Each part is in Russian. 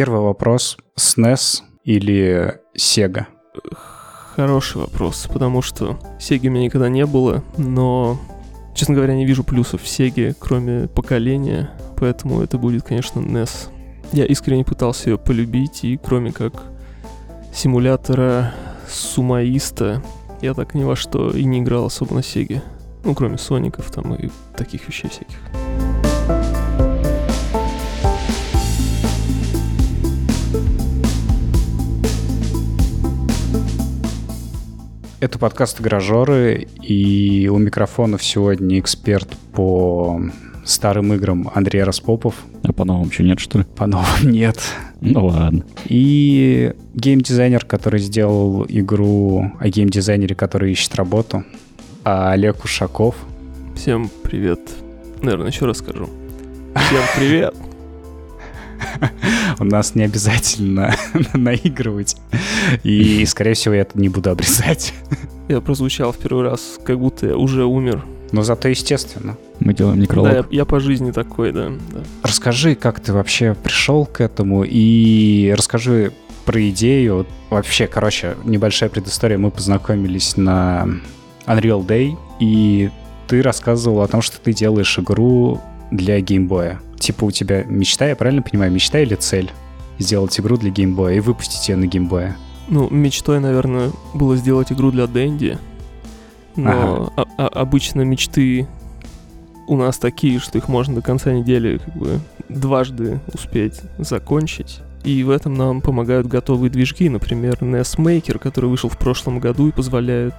Первый вопрос. SNES или Sega? Хороший вопрос, потому что Sega у меня никогда не было, но, честно говоря, не вижу плюсов в Sega, кроме поколения, поэтому это будет, конечно, NES. Я искренне пытался ее полюбить, и кроме как симулятора сумаиста, я так ни во что и не играл особо на Сеге. Ну, кроме Соников там и таких вещей всяких. Это подкаст «Гаражеры», и у микрофонов сегодня эксперт по старым играм Андрей Распопов. А по новым еще нет, что ли? По новым нет. Ну ладно. И геймдизайнер, который сделал игру о геймдизайнере, который ищет работу, а Олег Ушаков. Всем привет. Наверное, еще раз скажу. Всем привет. У нас не обязательно наигрывать. И, скорее всего, я это не буду обрезать. Я прозвучал в первый раз, как будто я уже умер. Но зато естественно. Мы делаем некролог. Да, я, я по жизни такой, да, да. Расскажи, как ты вообще пришел к этому, и расскажи про идею. Вообще, короче, небольшая предыстория. Мы познакомились на Unreal Day, и ты рассказывал о том, что ты делаешь игру для геймбоя. Типа у тебя мечта, я правильно понимаю, мечта или цель? Сделать игру для геймбоя и выпустить ее на геймбоя. Ну, мечтой, наверное, было сделать игру для Дэнди. Но ага. а- а- обычно мечты у нас такие, что их можно до конца недели как бы дважды успеть закончить. И в этом нам помогают готовые движки, например, NES Maker, который вышел в прошлом году и позволяет,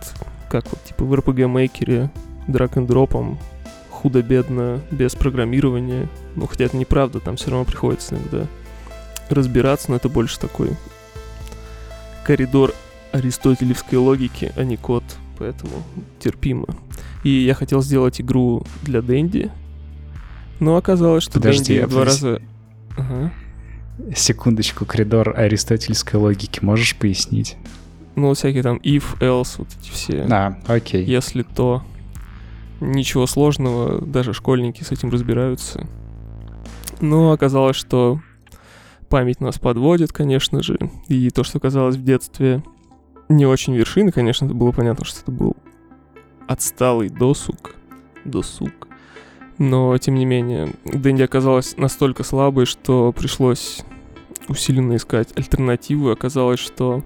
как вот типа в RPG Maker, драг н дропом худо-бедно, без программирования. Ну, хотя это неправда, там все равно приходится иногда разбираться, но это больше такой коридор аристотелевской логики, а не код, поэтому терпимо. И я хотел сделать игру для Дэнди, но оказалось, что Подожди, Дэнди а два раза... Ага. Секундочку, коридор аристотельской логики можешь пояснить? Ну, всякие там if, else, вот эти все. А, окей. Если то... Ничего сложного, даже школьники с этим разбираются. Но оказалось, что память нас подводит, конечно же. И то, что казалось в детстве не очень вершины, конечно, это было понятно, что это был отсталый досуг. Досуг. Но, тем не менее, Дэнди оказалась настолько слабой, что пришлось усиленно искать альтернативу. Оказалось, что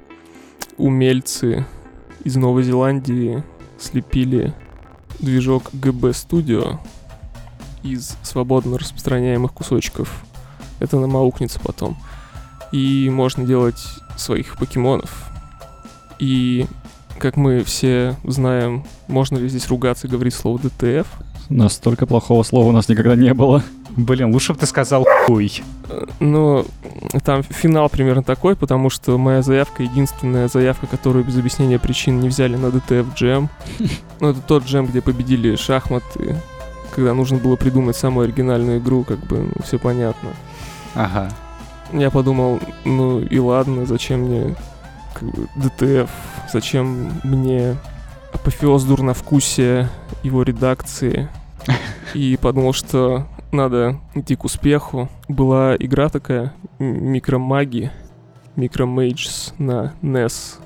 умельцы из Новой Зеландии слепили движок GB Studio из свободно распространяемых кусочков. Это нам аукнется потом. И можно делать своих покемонов. И, как мы все знаем, можно ли здесь ругаться и говорить слово DTF? Настолько плохого слова у нас никогда не было. Блин, лучше бы ты сказал хуй. Но там финал примерно такой, потому что моя заявка единственная заявка, которую без объяснения причин не взяли на DTF джем. Ну, это тот джем, где победили шахматы, когда нужно было придумать самую оригинальную игру, как бы, ну, все понятно. Ага. Я подумал, ну и ладно, зачем мне как бы, DTF, зачем мне апофеоз дурновкусия его редакции. И подумал, что надо идти к успеху. Была игра такая, микромаги, микромейджс на NES.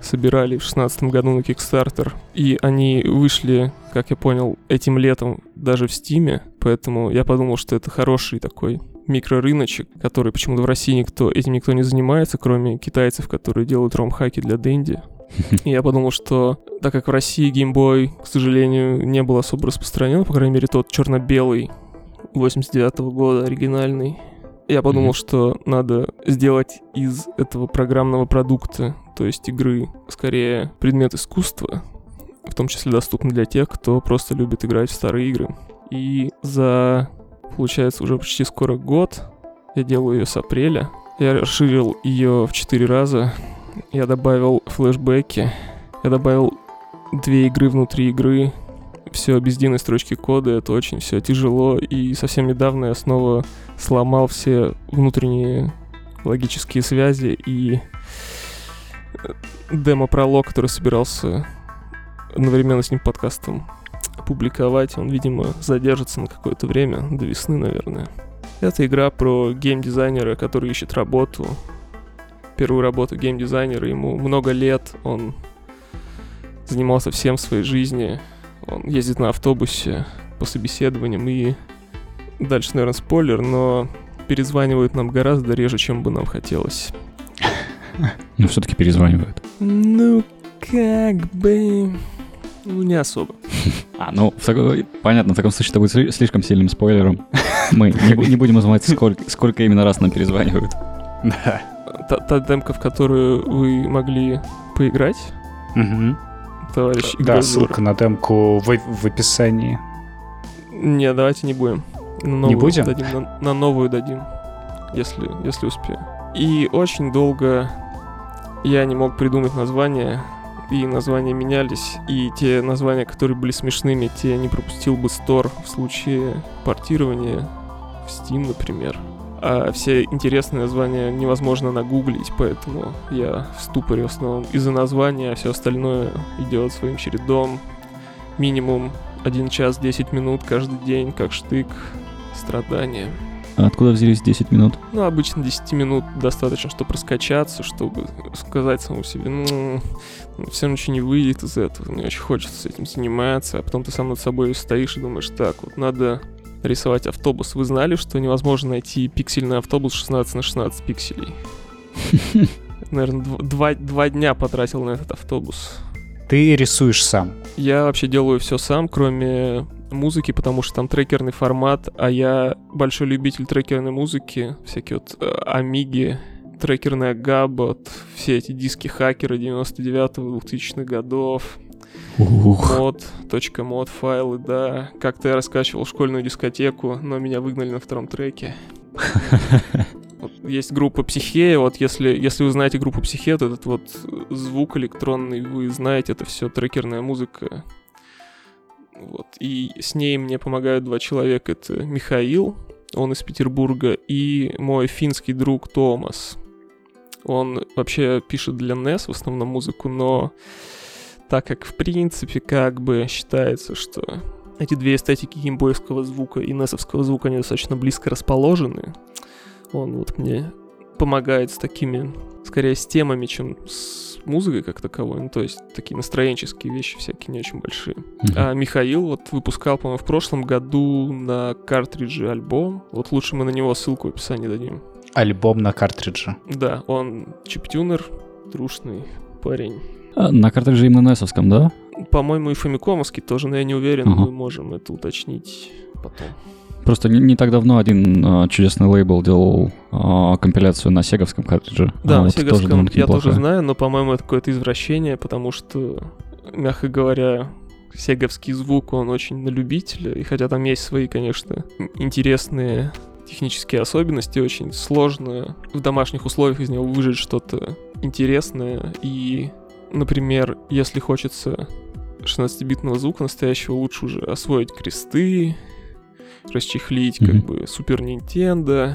Собирали в шестнадцатом году на Kickstarter. И они вышли, как я понял, этим летом даже в Стиме. Поэтому я подумал, что это хороший такой микрорыночек, который почему-то в России никто, этим никто не занимается, кроме китайцев, которые делают ром-хаки для Дэнди. И я подумал, что так как в России геймбой, к сожалению, не был особо распространен, по крайней мере, тот черно-белый 89 года, оригинальный, я подумал, Мгм. что надо сделать из этого программного продукта, то есть игры, скорее предмет искусства, в том числе доступный для тех, кто просто любит играть в старые игры. И за, получается, уже почти скоро год, я делаю ее с апреля, я расширил ее в 4 раза, я добавил флешбеки, я добавил две игры внутри игры, все без единой строчки кода, это очень все тяжело, и совсем недавно я снова сломал все внутренние логические связи и э, демо-пролог, который собирался одновременно с ним подкастом публиковать, он, видимо, задержится на какое-то время, до весны, наверное. Это игра про геймдизайнера, который ищет работу. Первую работу геймдизайнера, ему много лет, он занимался всем в своей жизни. Он ездит на автобусе по собеседованиям и... Дальше, наверное, спойлер, но перезванивают нам гораздо реже, чем бы нам хотелось. Ну, все-таки перезванивают. Ну, как бы... Ну, не особо. А, ну, в такой- понятно, в таком случае это будет сли- слишком сильным спойлером. Мы не, не будем узнавать, сколько, сколько именно раз нам перезванивают. Да. Та, та демка, в которую вы могли поиграть, Мгм. Товарищ Да, ссылка на демку в, в описании. Не, давайте не будем. На новую будем? Дадим, на, на новую дадим, если, если успею. И очень долго я не мог придумать название, и названия менялись, и те названия, которые были смешными, те не пропустил бы Store в случае портирования в Steam, например. А все интересные названия невозможно нагуглить, поэтому я в ступоре в основном из-за названия, а все остальное идет своим чередом. Минимум 1 час 10 минут каждый день, как штык, страдания. А Откуда взялись 10 минут? Ну, обычно 10 минут достаточно, чтобы раскачаться, чтобы сказать самому себе, ну, все равно ничего не выйдет из этого, мне очень хочется этим заниматься, а потом ты сам над собой стоишь и думаешь, так, вот надо рисовать автобус. Вы знали, что невозможно найти пиксельный автобус 16 на 16 пикселей? Наверное, два, два дня потратил на этот автобус. Ты рисуешь сам. Я вообще делаю все сам, кроме музыки, потому что там трекерный формат, а я большой любитель трекерной музыки, всякие вот э, Амиги, трекерная Габот, все эти диски хакера 99-го, 2000-х годов, Ух. мод, точка мод файлы, да. Как-то я раскачивал школьную дискотеку, но меня выгнали на втором треке. Вот есть группа Психея, вот если, если вы знаете группу Психея, то этот вот звук электронный, вы знаете, это все трекерная музыка. Вот. И с ней мне помогают два человека. Это Михаил, он из Петербурга, и мой финский друг Томас. Он вообще пишет для NES в основном музыку, но так как в принципе как бы считается, что эти две эстетики геймбоевского звука и несовского звука, они достаточно близко расположены, он вот мне помогает с такими, скорее с темами, чем с музыкой как таковой, ну то есть такие настроенческие вещи всякие не очень большие. А Михаил вот выпускал, по-моему, в прошлом году на картридже альбом. Вот лучше мы на него ссылку в описании дадим. Альбом на картридже. Да, он чиптюнер, трушный парень. А, На картридже именно NES-овском, да? По-моему, и Фамикомовский тоже, но я не уверен, Ага. мы можем это уточнить потом. Просто не, не так давно один а, чудесный лейбл делал а, компиляцию на сеговском картридже. Да, А, на вот тоже Сеговском довольно-таки я тоже неплохая. знаю, но, по-моему, это какое-то извращение, потому что, мягко говоря, сеговский звук, он очень на любителя, и хотя там есть свои, конечно, интересные технические особенности, очень сложно в домашних условиях из него выжать что-то интересное, и, например, если хочется 16-битного звука настоящего, лучше уже освоить кресты, расчехлить как Мгм. бы Супер Нинтендо,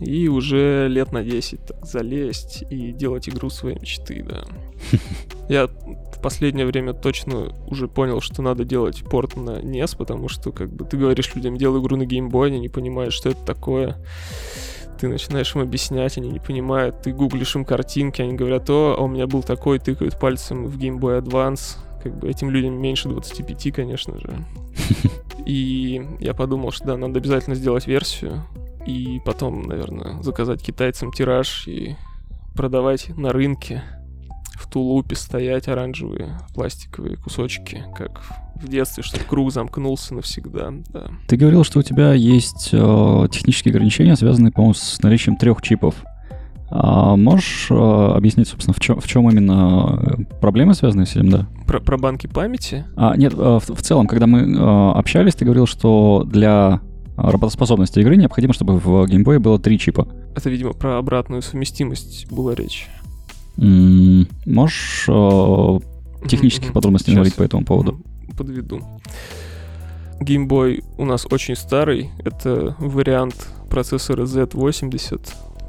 и уже лет на 10 так залезть и делать игру своей мечты, да. Я в последнее время точно уже понял, что надо делать порт на NES, потому что, как бы, ты говоришь людям, делай игру на геймбой, они не понимают, что это такое. Ты начинаешь им объяснять, они не понимают, ты гуглишь им картинки, они говорят, о, а у меня был такой, тыкают пальцем в Game Boy Advance. Как бы этим людям меньше 25, конечно же. И я подумал, что да, надо обязательно сделать версию, и потом, наверное, заказать китайцам тираж и продавать на рынке в тулупе стоять оранжевые пластиковые кусочки, как в детстве, чтобы круг замкнулся навсегда, да. Ты говорил, что у тебя есть э, технические ограничения, связанные, по-моему, с наличием трех чипов. А можешь э, объяснить, собственно, в чем, в чем именно э, проблемы связаны с этим, да? Про, про банки памяти? А, нет, э, в, в целом, когда мы э, общались, ты говорил, что для работоспособности игры необходимо, чтобы в геймбое было три чипа. Это, видимо, про обратную совместимость была речь. М, Можешь э, технических Мгм. подробностей говорить по этому поводу? Подведу. Геймбой у нас очень старый. Это вариант процессора Z80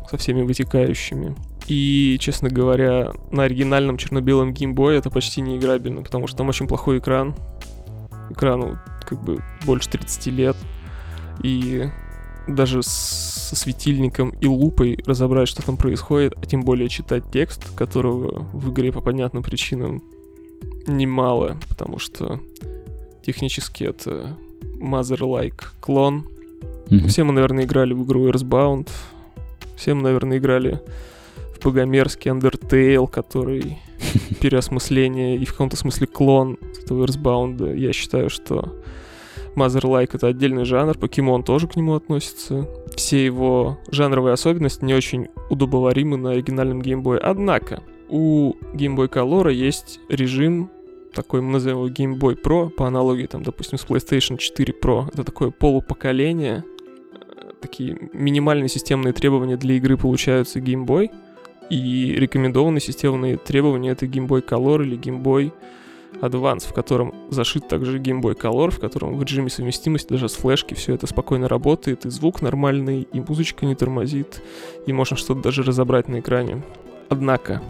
со всеми вытекающими. И, честно говоря, на оригинальном черно-белом геймбое это почти не играбельно, потому что там очень плохой экран. Экрану как бы больше 30 лет. И даже со светильником и лупой разобрать, что там происходит, а тем более читать текст, которого в игре по понятным причинам немало, потому что технически это Mother-like клон. Мгм. Все мы, наверное, играли в игру Earthbound. Все мы, наверное, играли в богомерзкий Undertale, который переосмысление и в каком-то смысле клон этого Earthbound. Я считаю, что Mother-like — это отдельный жанр, покемон тоже к нему относится. Все его жанровые особенности не очень удобоваримы на оригинальном Boy. Однако, у Game Boy Color есть режим такой, мы назовем его Game Boy Pro, по аналогии, там, допустим, с PlayStation 4 Pro. Это такое полупоколение, э, такие минимальные системные требования для игры получаются Game Boy, и рекомендованные системные требования это Game Boy Color или Game Boy Advance, в котором зашит также Game Boy Color, в котором в режиме совместимости даже с флешки все это спокойно работает, и звук нормальный, и музычка не тормозит, и можно что-то даже разобрать на экране. Однако,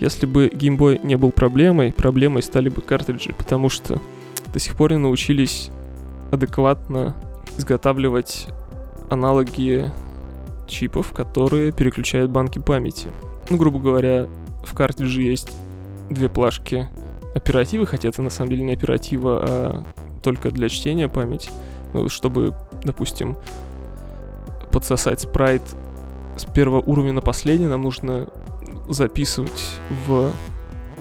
если бы Game Boy не был проблемой, проблемой стали бы картриджи, потому что до сих пор не научились адекватно изготавливать аналоги чипов, которые переключают банки памяти. Ну, грубо говоря, в картридже есть две плашки оперативы, хотя это на самом деле не оператива, а только для чтения памяти. Ну, чтобы, допустим, подсосать спрайт с первого уровня на последний, нам нужно записывать в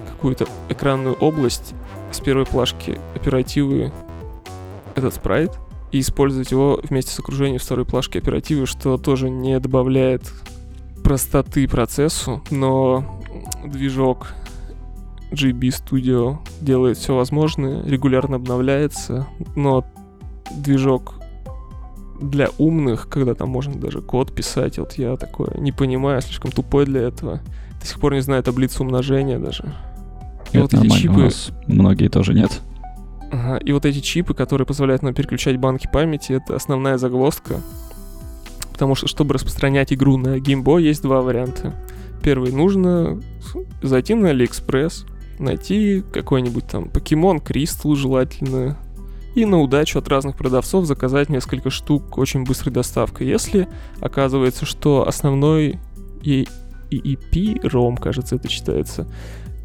какую-то экранную область с первой плашки оперативы этот спрайт и использовать его вместе с окружением второй плашки оперативы, что тоже не добавляет простоты процессу, но движок GB Studio делает все возможное, регулярно обновляется, но движок для умных, когда там можно даже код писать, вот я такое не понимаю, слишком тупой для этого. До сих пор не знаю таблицу умножения даже. И Это вот эти нормально, у чипы, нас многие тоже нет. Ага, и вот эти чипы, которые позволяют нам переключать банки памяти, это основная загвоздка. Потому что, чтобы распространять игру на Game Boy, есть два варианта. Первый, нужно зайти на AliExpress, найти какой-нибудь там покемон, кристалл желательно, и на удачу от разных продавцов заказать несколько штук очень быстрой доставкой. Если оказывается, что основной и EEP, ROM, кажется, это читается,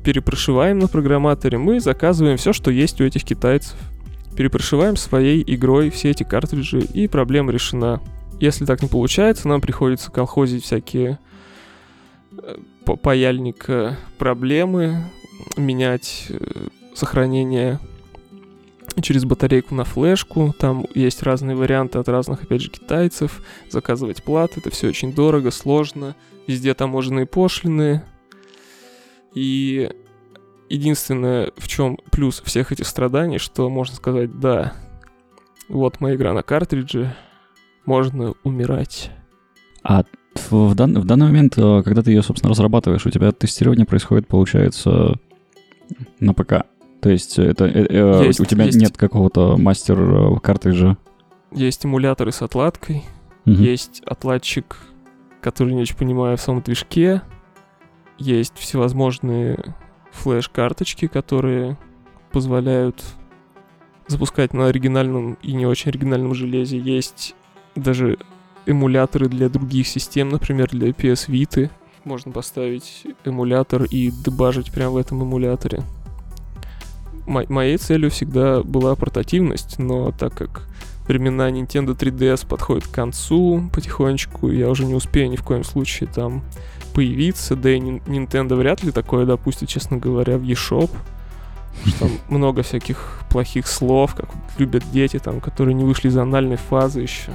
перепрошиваем на программаторе, мы заказываем все, что есть у этих китайцев. Перепрошиваем своей игрой все эти картриджи, и проблема решена. Если так не получается, нам приходится колхозить всякие э, по- паяльника проблемы, менять э, сохранение через батарейку на флешку. Там есть разные варианты от разных, опять же, китайцев. Заказывать платы, это все очень дорого, сложно. Везде таможенные пошлины. И единственное, в чем плюс всех этих страданий, что можно сказать, да, вот моя игра на картридже, можно умирать. А в, в дан- в данный момент, э, когда ты ее, собственно, разрабатываешь, у тебя тестирование происходит, получается, на ПК. То есть это, э, э, Есть, у тебя есть. нет какого-то мастер э, картриджа. Есть эмуляторы с отладкой, Мгм. есть отладчик, который не очень понимаю в самом движке, есть всевозможные флеш-карточки, которые позволяют запускать на оригинальном и не очень оригинальном железе. Есть даже эмуляторы для других систем, например, для PS Vita. Можно поставить эмулятор и дебажить прямо в этом эмуляторе. Мо- моей целью всегда была портативность, но так как времена Nintendo 3DS подходят к концу потихонечку, я уже не успею ни в коем случае там появиться, да и Nintendo вряд ли такое допустит, честно говоря, в eShop. Там много всяких плохих слов, как любят дети, там, которые не вышли из анальной фазы еще.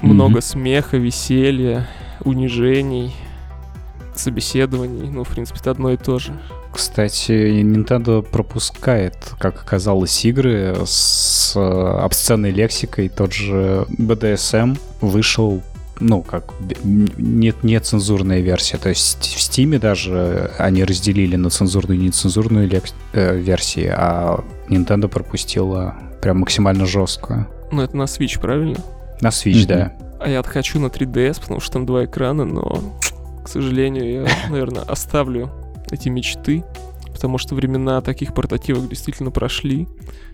Много Мгм. смеха, веселья, унижений, собеседований. Ну, в принципе, это одно и то же. Кстати, Nintendo пропускает, как оказалось, игры с э, обсценной лексикой. Тот же BDSM вышел, ну, как б- н- нет, нецензурная версия. То есть в Steam даже они разделили на цензурную и нецензурную лекс- э, версии, а Nintendo пропустила прям максимально жесткую. Ну, это на Switch, правильно? На Switch, Мгм. да. А я хочу на 3DS, потому что там два экрана, но, к сожалению, я, наверное, оставлю эти мечты, потому что времена таких портативок действительно прошли.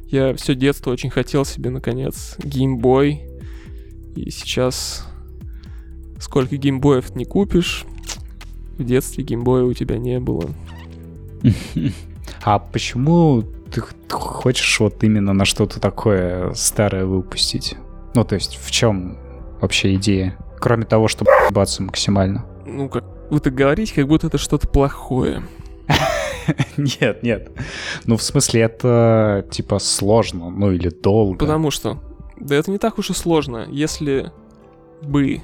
Я все детство очень хотел себе, наконец, Boy, и сейчас сколько геймбоев не купишь, в детстве геймбоя у тебя не было. А почему ты хочешь вот именно на что-то такое старое выпустить? Ну, то есть в чем вообще идея? Кроме того, чтобы ебаться максимально. Ну, как вы так говорите, как будто это что-то плохое. Нет, нет. Ну, в смысле, это типа сложно, ну или долго. Потому что, да это не так уж и сложно. Если бы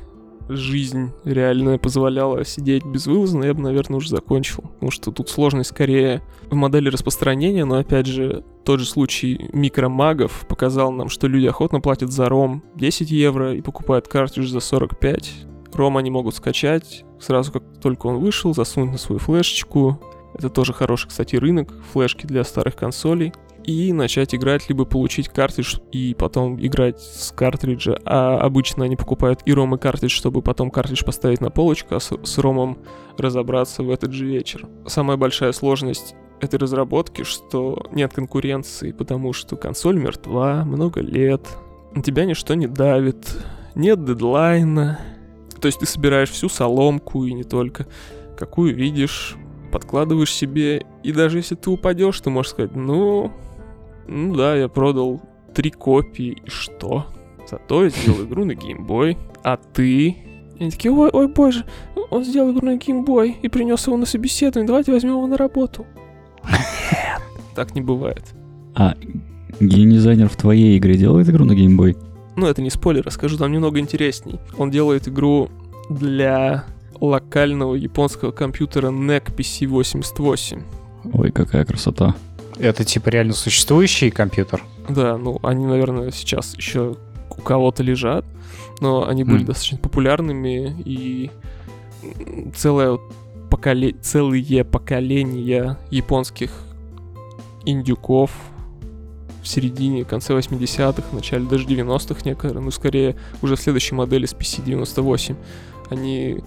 жизнь реальная позволяла сидеть безвылазно, я бы, наверное, уже закончил. Потому что тут сложность скорее в модели распространения, но, опять же, тот же случай микромагов показал нам, что люди охотно платят за ром 10 евро и покупают картридж за 45. Ром они могут скачать сразу, как только он вышел, засунуть на свою флешечку. Это тоже хороший, кстати, рынок, флешки для старых консолей и начать играть, либо получить картридж и потом играть с картриджа. А обычно они покупают и ром, и картридж, чтобы потом картридж поставить на полочку, а с, с ромом разобраться в этот же вечер. Самая большая сложность этой разработки, что нет конкуренции, потому что консоль мертва, много лет, на тебя ничто не давит, нет дедлайна. То есть ты собираешь всю соломку и не только, какую видишь, подкладываешь себе, и даже если ты упадешь, ты можешь сказать, ну, ну да, я продал три копии, и что? Зато я сделал игру на геймбой, а ты? И они такие, ой, ой, боже, он сделал игру на геймбой и принес его на собеседование, давайте возьмем его на работу. Так не бывает. А геймдизайнер в твоей игре делает игру на геймбой? Ну, это не спойлер, расскажу там немного интересней. Он делает игру для локального японского компьютера NEC PC88. Ой, какая красота. Это типа реально существующий компьютер? Да, ну они, наверное, сейчас еще у кого-то лежат, но они были mm. достаточно популярными и целое поколе... целые поколения японских индюков в середине, конце 80-х, начале даже 90-х некоторые, ну скорее уже в следующей модели с PC-98, они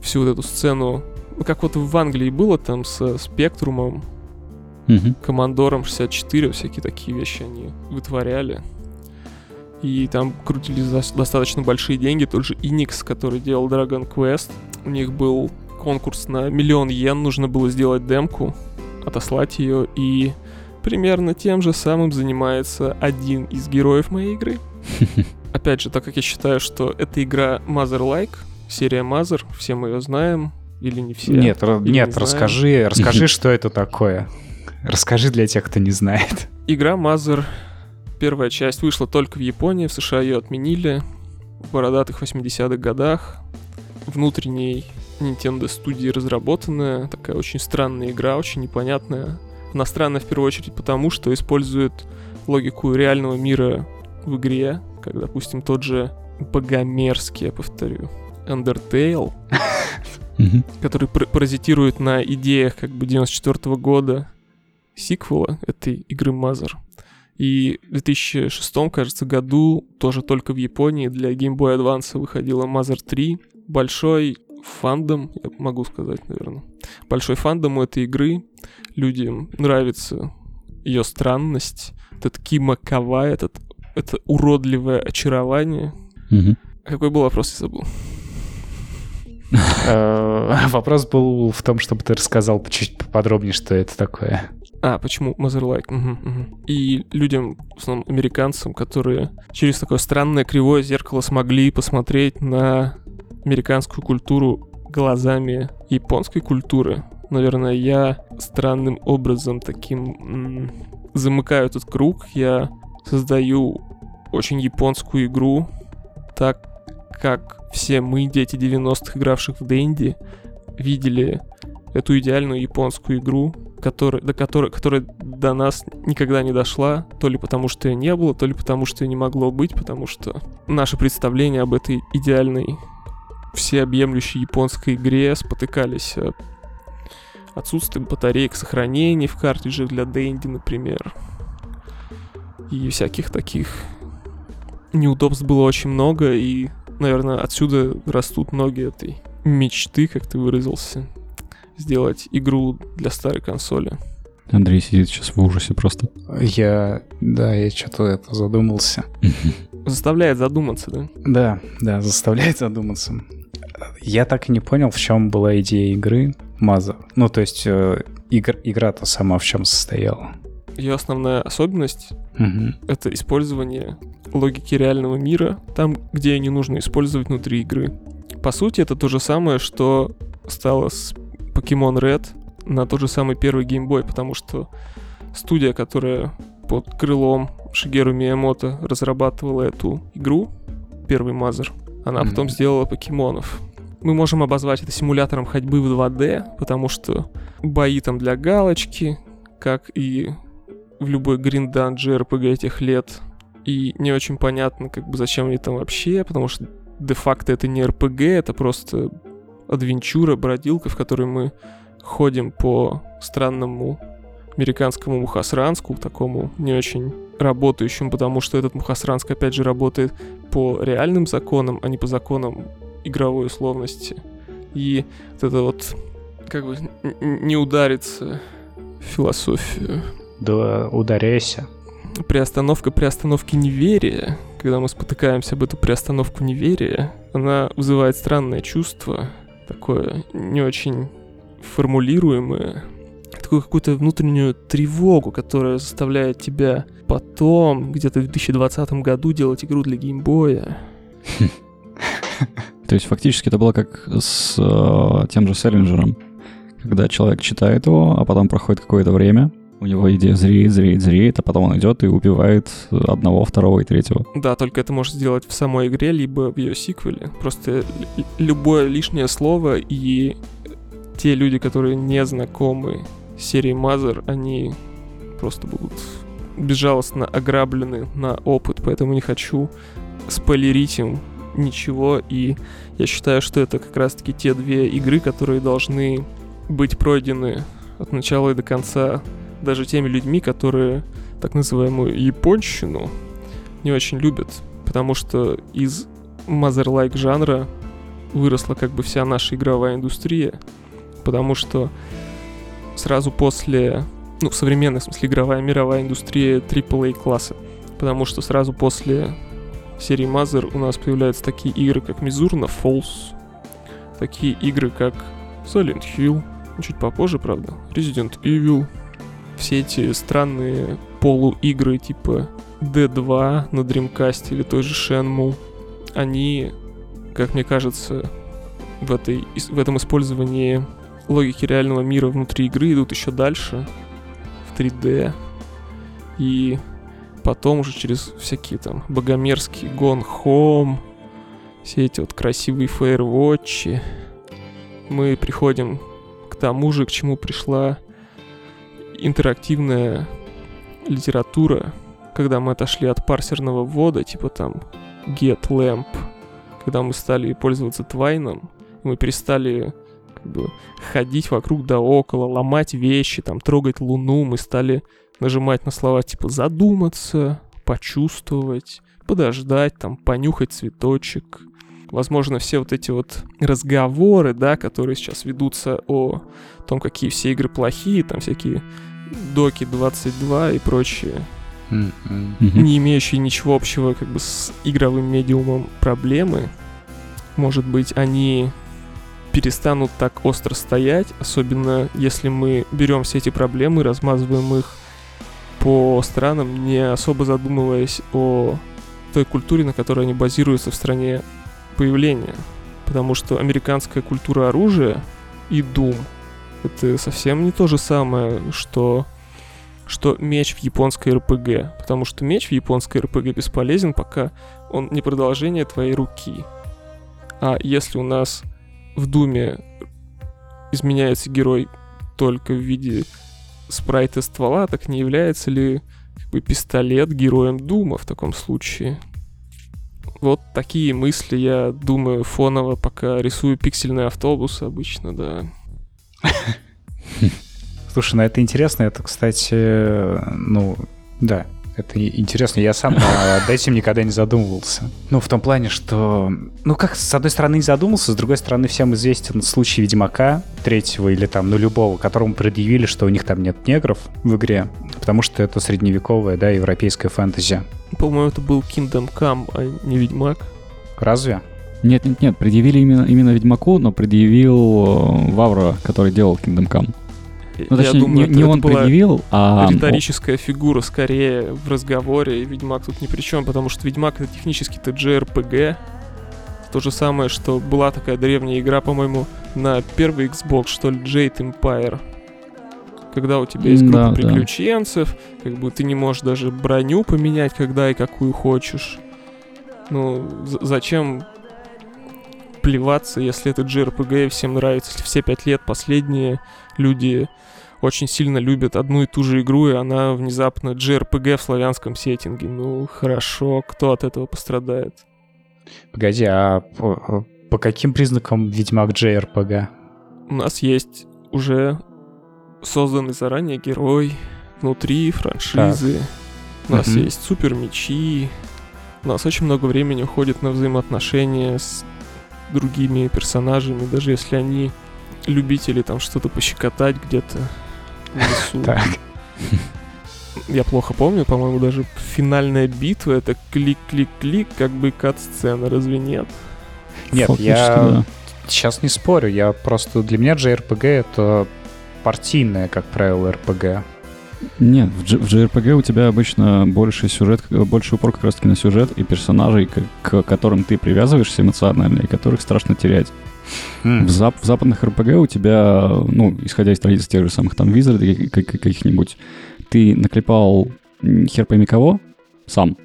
всю вот эту сцену, ну как вот в Англии было там со Спектрумом, угу. Командором 64, всякие такие вещи они вытворяли. И там крутились достаточно большие деньги. Тот же Enix, который делал Dragon Quest, у них был конкурс на миллион йен, нужно было сделать демку, отослать ее, и примерно тем же самым занимается один из героев моей игры. Опять же, так как я считаю, что эта игра Mother-like, серия Mother, все мы ее знаем, или не все? Нет, или нет, не расскажи, расскажи, что это такое. Расскажи для тех, кто не знает. Игра Mother, первая часть вышла только в Японии, в США ее отменили в бородатых 80-х годах. Внутренней Nintendo студии разработанная, такая очень странная игра, очень непонятная. Она странная в первую очередь потому, что использует логику реального мира в игре, как, допустим, тот же богомерзкий, я повторю, Undertale, который паразитирует на идеях как бы 94 года сиквела этой игры Mother. И в 2006, кажется, году тоже только в Японии для Game Boy Advance выходила Mother 3. Большой фандом, я могу сказать, наверное. Большой фандом у этой игры. Людям нравится ее странность, этот Кима этот, это уродливое очарование. Угу. Какой был вопрос, я забыл? Э, вопрос был в том, чтобы ты рассказал чуть поподробнее, что это такое. А, почему Mother-like? Угу, угу. И людям, в основном американцам, которые через такое странное кривое зеркало смогли посмотреть на американскую культуру глазами японской культуры. Наверное, я странным образом таким м- замыкаю этот круг. Я создаю очень японскую игру, так как все мы, дети 90-х, игравших в Дэнди, видели эту идеальную японскую игру, которая, до которой, которая до нас никогда не дошла, то ли потому, что ее не было, то ли потому, что ее не могло быть, потому что наши представления об этой идеальной всеобъемлющей японской игре спотыкались отсутствием батареек сохранений в картридже для Дэнди, например. И всяких таких неудобств было очень много, и, наверное, отсюда растут многие этой мечты, как ты выразился, сделать игру для старой консоли. Андрей сидит сейчас в ужасе просто. Я, да, я что-то это задумался. Заставляет задуматься, да? Да, да, заставляет задуматься. Я так и не понял, в чем была идея игры Маза. Ну, то есть э, игр, игра-то сама в чем состояла. Ее основная особенность Мгм. — это использование логики реального мира там, где ее не нужно использовать внутри игры. По сути, это то же самое, что стало с Pokemon Red на тот же самый первый геймбой, потому что студия, которая под крылом Шигеру Миямото разрабатывала эту игру, первый Мазер, она Мгм. потом сделала покемонов. Мы можем обозвать это симулятором ходьбы в 2D, потому что бои там для галочки, как и в любой гриндан JRPG этих лет. И не очень понятно, как бы зачем они там вообще, потому что де-факто это не RPG, это просто адвенчура, бродилка, в которой мы ходим по странному американскому Мухасранску, такому не очень работающему, потому что этот Мухасранск, опять же, работает по реальным законам, а не по законам игровой условности. И вот это вот, как бы, не удариться в философию. Да ударяйся. Приостановка приостановки неверия, когда мы спотыкаемся об эту приостановку неверия, она вызывает странное чувство, такое не очень формулируемое, такую какую-то внутреннюю тревогу, которая заставляет тебя потом, где-то в 2020 году, делать игру для геймбоя. То есть фактически это было как с э, тем же Селлинджером, когда человек читает его, а потом проходит какое-то время, у него идея зреет, зреет, зреет, а потом он идет и убивает одного, второго и третьего. Да, только это может сделать в самой игре, либо в ее сиквеле. Просто любое лишнее слово и те люди, которые не знакомы с серией Мазер, они просто будут безжалостно ограблены на опыт, поэтому не хочу спойлерить им ничего, и я считаю, что это как раз-таки те две игры, которые должны быть пройдены от начала и до конца даже теми людьми, которые так называемую японщину не очень любят, потому что из Mother-like жанра выросла как бы вся наша игровая индустрия, потому что сразу после, ну, в смысле, игровая мировая индустрия AAA класса, потому что сразу после серии Mother у нас появляются такие игры, как Mizurna Falls, такие игры, как Silent Hill, чуть попозже, правда, Resident Evil, все эти странные полуигры типа D2 на Dreamcast или той же Shenmue, они, как мне кажется, в, этой, в этом использовании логики реального мира внутри игры идут еще дальше, в 3D, и потом уже через всякие там богомерзкие Gone Home, все эти вот красивые Firewatch, мы приходим к тому же, к чему пришла интерактивная литература, когда мы отошли от парсерного ввода, типа там get lamp, когда мы стали пользоваться твайном, мы перестали как бы, ходить вокруг да около, ломать вещи, там трогать луну, мы стали нажимать на слова типа задуматься, почувствовать, подождать, там понюхать цветочек. Возможно, все вот эти вот разговоры, да, которые сейчас ведутся о том, какие все игры плохие, там всякие Доки 22 и прочие. Мгм. не имеющие ничего общего как бы с игровым медиумом проблемы, может быть, они перестанут так остро стоять, особенно если мы берем все эти проблемы и размазываем их по странам, не особо задумываясь о той культуре, на которой они базируются в стране появления. Потому что американская культура оружия и Doom это совсем не то же самое, что что меч в японской РПГ. Потому что меч в японской РПГ бесполезен, пока он не продолжение твоей руки. А если у нас в Думе изменяется герой только в виде спрайта ствола, так не является ли как бы, пистолет героем Дума в таком случае? Вот такие мысли я думаю фоново, пока рисую пиксельный автобус обычно, да. Слушай, ну это интересно. Это, кстати, ну, да, это интересно. Я сам над этим никогда не задумывался. Ну, в том плане, что... Ну, как, с одной стороны, не задумался, с другой стороны, всем известен случай Ведьмака третьего или там, ну, любого, которому предъявили, что у них там нет негров в игре, потому что это средневековая, да, европейская фэнтези. По-моему, это был Kingdom Come, а не Ведьмак. Разве? Нет, нет, нет, предъявили именно, именно Ведьмаку, но предъявил э, Вавра, который делал Kingdom Come. Ну, точнее, Я думаю, не, это, не это он была предъявил, а... риторическая фигура скорее в разговоре, и Ведьмак тут ни при чем, потому что Ведьмак это технически-то JRPG. То же самое, что была такая древняя игра, по-моему, на первый Xbox, что ли, Jade Empire. Когда у тебя есть группа Да, да. приключенцев, как бы ты не можешь даже броню поменять, когда и какую хочешь. Ну, зачем плеваться, если это JRPG всем нравится, если все пять лет последние люди очень сильно любят одну и ту же игру, и она внезапно JRPG в славянском сеттинге. Ну, хорошо, кто от этого пострадает? Погоди, а по, по каким признакам Ведьмак JRPG? У нас есть уже созданный заранее герой внутри франшизы. У нас Мгм. есть супер мечи. У нас очень много времени уходит на взаимоотношения с другими персонажами, даже если они любители там что-то пощекотать где-то в лесу. Так. Я плохо помню, по-моему, даже финальная битва это клик-клик-клик, как бы кат-сцена, разве нет? Нет, Фактически, я да. сейчас не спорю, я просто... Для меня JRPG — это партийное, как правило, RPG. Нет, в, G- в JRPG у тебя обычно больше сюжет, э, больше упор как раз-таки на сюжет и персонажей, к, к которым ты привязываешься эмоционально и которых страшно терять. М, В, зап- в западных RPG у тебя, ну, исходя из традиций тех же самых там как- каких-нибудь, ты наклепал хер пойми кого сам,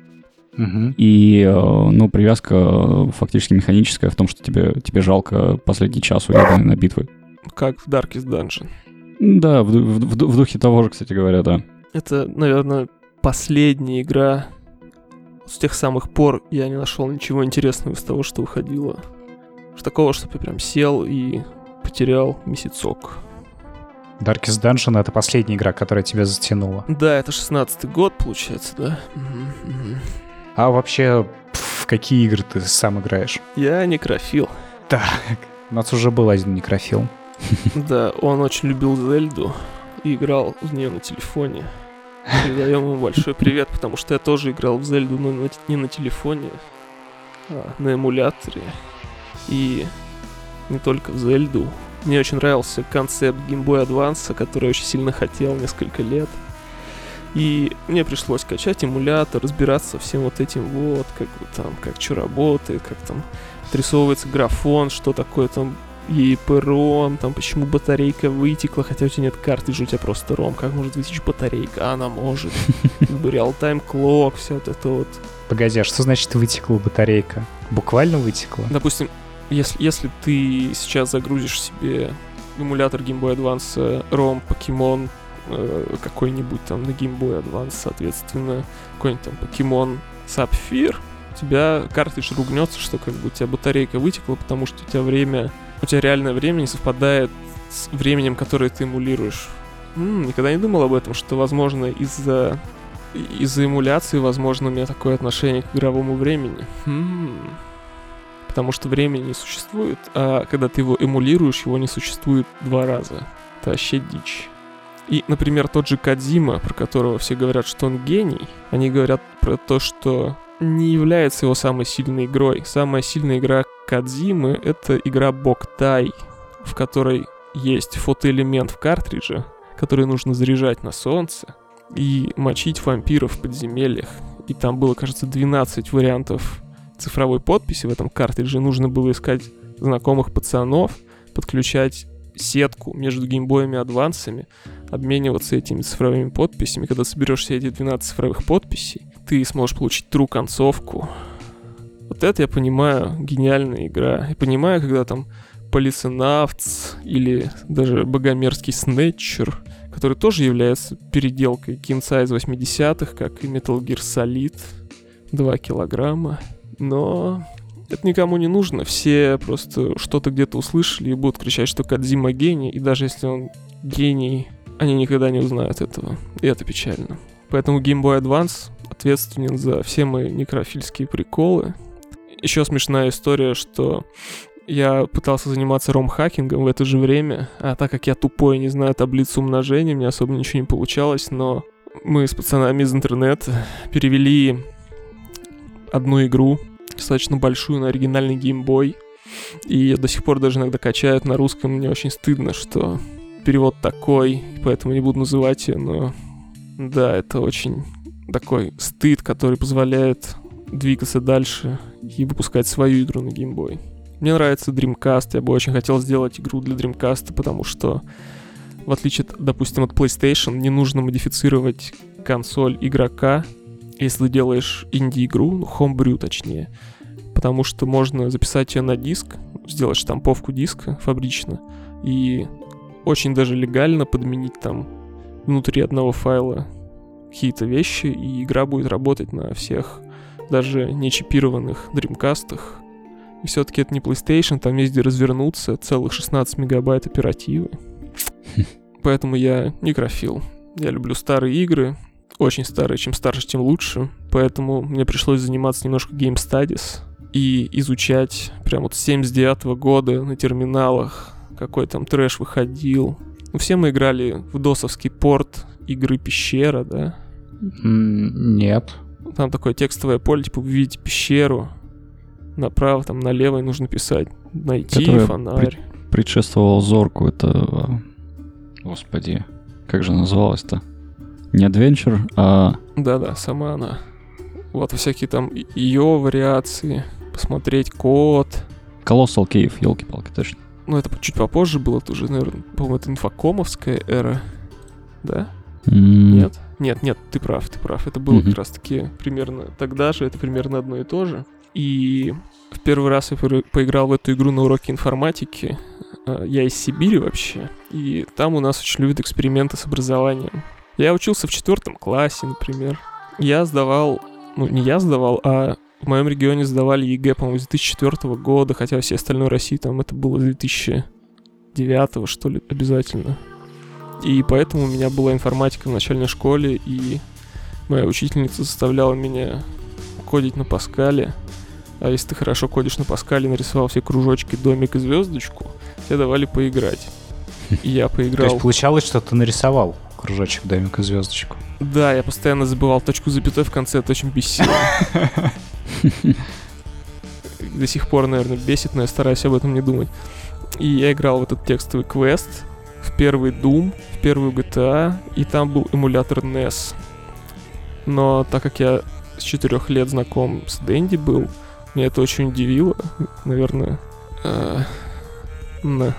мгм. и, э, ну, привязка э, фактически механическая в том, что тебе, тебе жалко последний час уебанный на битвы. Как в Darkest Dungeon. Да, в, в в ду- в духе того же, кстати говоря, да. Это, наверное, последняя игра с тех самых пор я не нашел ничего интересного из того, что выходило. Что такого, чтобы я прям сел и потерял месяцок. Darkest Dungeon — это последняя игра, которая тебя затянула. Да, это 16-й год, получается, да? А вообще, в какие игры ты сам играешь? Я некрофил. Так, у нас уже был один некрофилм. Да, он очень любил Зельду и играл в нее на телефоне. Передаем ему большой привет, потому что я тоже играл в Зельду, но не на телефоне, а на эмуляторе. И не только в Зельду. Мне очень нравился концепт Game Boy Advance, который я очень сильно хотел несколько лет. И мне пришлось качать эмулятор, разбираться всем вот этим вот, как вот там, как что работает, как там отрисовывается графон, что такое там EEPROM, там почему батарейка вытекла, хотя у тебя нет картриджа, у тебя просто ROM, как может вытечь батарейка? А Она может. Как бы реал-тайм клок, все вот это вот. Погоди, а что значит вытекла батарейка? Буквально вытекла? Допустим, если, если ты сейчас загрузишь себе эмулятор Game Boy Advance э, ROM Pokemon э, какой-нибудь там на Game Boy Advance, соответственно, какой-нибудь там Pokemon Sapphire, у тебя картридж ругнется, что как бы у тебя батарейка вытекла, потому что у тебя время, у тебя реальное время не совпадает с временем, которое ты эмулируешь. М, никогда не думал об этом, что, возможно, из-за из-за эмуляции, возможно, у меня такое отношение к игровому времени. Хм. Потому что времени не существует, а когда ты его эмулируешь, его не существует два раза. Это вообще дичь. И, например, тот же Кадзима, про которого все говорят, что он гений, они говорят про то, что не является его самой сильной игрой. Самая сильная игра Кадзимы — это игра Боктай, в которой есть фотоэлемент в картридже, который нужно заряжать на солнце и мочить вампиров в подземельях. И там было, кажется, 12 вариантов цифровой подписи в этом картридже. Нужно было искать знакомых пацанов, подключать сетку между геймбоями и адвансами, обмениваться этими цифровыми подписями. Когда соберешь все эти 12 цифровых подписей, ты сможешь получить true концовку. Вот это я понимаю, гениальная игра. Я понимаю, когда там Полиценавтс или даже богомерзкий Снетчер, который тоже является переделкой кинца из 80-х, как и Metal Gear Solid, 2 килограмма. Но это никому не нужно. Все просто что-то где-то услышали и будут кричать, что Кадзима гений, и даже если он гений, они никогда не узнают этого. И это печально. Поэтому Game Boy Advance ответственен за все мои некрофильские приколы. Еще смешная история, что я пытался заниматься ром-хакингом в это же время, а так как я тупой и не знаю таблицу умножения, мне особо ничего не получалось, но мы с пацанами из интернета перевели одну игру достаточно большую на оригинальный геймбой. И до сих пор даже иногда качают на русском. Мне очень стыдно, что перевод такой, поэтому не буду называть ее, но да, это очень такой стыд, который позволяет двигаться дальше и выпускать свою игру на геймбой. Мне нравится Dreamcast, я бы очень хотел сделать игру для Dreamcast, потому что в отличие, допустим, от PlayStation, не нужно модифицировать консоль игрока, если ты делаешь инди-игру, ну, homebrew точнее, потому что можно записать ее на диск, сделать штамповку диска фабрично, и очень даже легально подменить там внутри одного файла какие-то вещи, и игра будет работать на всех даже не чипированных дримкастах. И все-таки это не PlayStation, там есть где развернуться, целых 16 мегабайт оперативы. Поэтому я некрофил. Я люблю старые игры, очень старые, чем старше, тем лучше. Поэтому мне пришлось заниматься немножко Game Studies и изучать прям вот с 79 -го года на терминалах, какой там трэш выходил. Ну, все мы играли в досовский порт игры Пещера, да? Нет. Там такое текстовое поле, типа вы видите пещеру, направо, там налево и нужно писать найти Которая фонарь. Предшествовал Зорку, это... Господи, как же называлось-то? Не Adventure, а... Да-да, сама она. Вот всякие там ее вариации, посмотреть код. Colossal Cave, елки-палки, точно. Ну, это чуть попозже было, это уже, наверное, по-моему, это инфокомовская эра. Да? М, Нет? Нет, нет, ты прав, ты прав. Это было Мгм. как раз-таки примерно тогда же, это примерно одно и то же. И в первый раз я поиграл в эту игру на уроке информатики. А, Я из Сибири вообще, и там у нас очень любят эксперименты с образованием. Я учился в четвертом классе, например. Я сдавал, ну не я сдавал, а в моем регионе сдавали ЕГЭ, по-моему, с 2004 года, хотя все остальной России там это было с 2009 что ли, обязательно. И поэтому у меня была информатика в начальной школе, и моя учительница заставляла меня кодить на Паскале. А если ты хорошо кодишь на Паскале, нарисовал все кружочки, домик и звездочку, тебе давали поиграть. И я То поиграл. есть получалось, что ты нарисовал кружочек, домик и звездочку. Да, я постоянно забывал точку запятой в конце, это очень бесило. До сих пор, наверное, бесит, но я стараюсь об этом не думать. И я играл в этот текстовый квест, в первый Doom, в первую GTA, и там был эмулятор NES. Но так как я с четырех лет знаком с Дэнди был, меня это очень удивило. Наверное, э, на-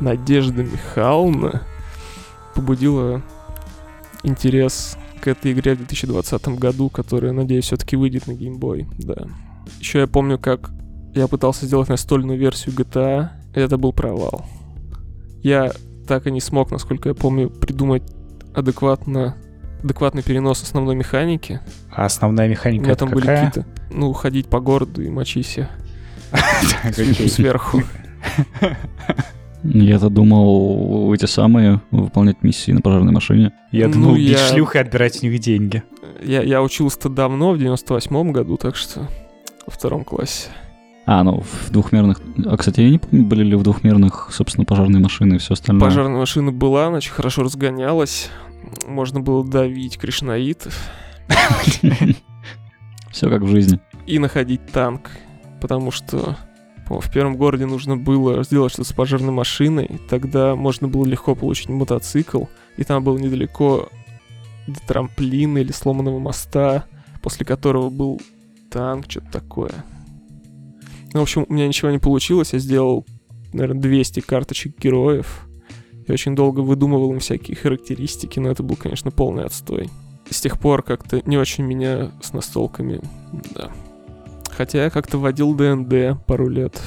Надежда Михайловна побудила интерес к этой игре в 2020 году, которая, надеюсь, все-таки выйдет на Game Boy, да. Еще я помню, как я пытался сделать настольную версию GTA, и это был провал. Я так и не смог, насколько я помню, придумать адекватно адекватный перенос основной механики. А основная У механика меня это там были какая? какие-то, ну, ходить по городу и мочись окей. сверху. Я-то думал эти самые выполнять миссии на пожарной машине. Я Ну, думал, бить я- шлюх и отбирать у них деньги. Я, я учился-то давно, в 98 году, так что во втором классе. А, ну, в двухмерных... А, кстати, я не помню, были ли в двухмерных, собственно, пожарные машины и все остальное. Пожарная машина была, она очень хорошо разгонялась. Можно было давить кришнаитов Все как в жизни. и находить танк. Потому что в первом городе нужно было сделать что-то с пожарной машиной. Тогда можно было легко получить мотоцикл. И там было недалеко до трамплина или сломанного моста, после которого был танк, что-то такое. Ну, в общем, у меня ничего не получилось. Я сделал, наверное, 200 карточек героев. Я очень долго выдумывал им всякие характеристики, но это был, конечно, полный отстой. С тех пор как-то не очень меня с настолками, да. Хотя я как-то водил ДНД пару лет.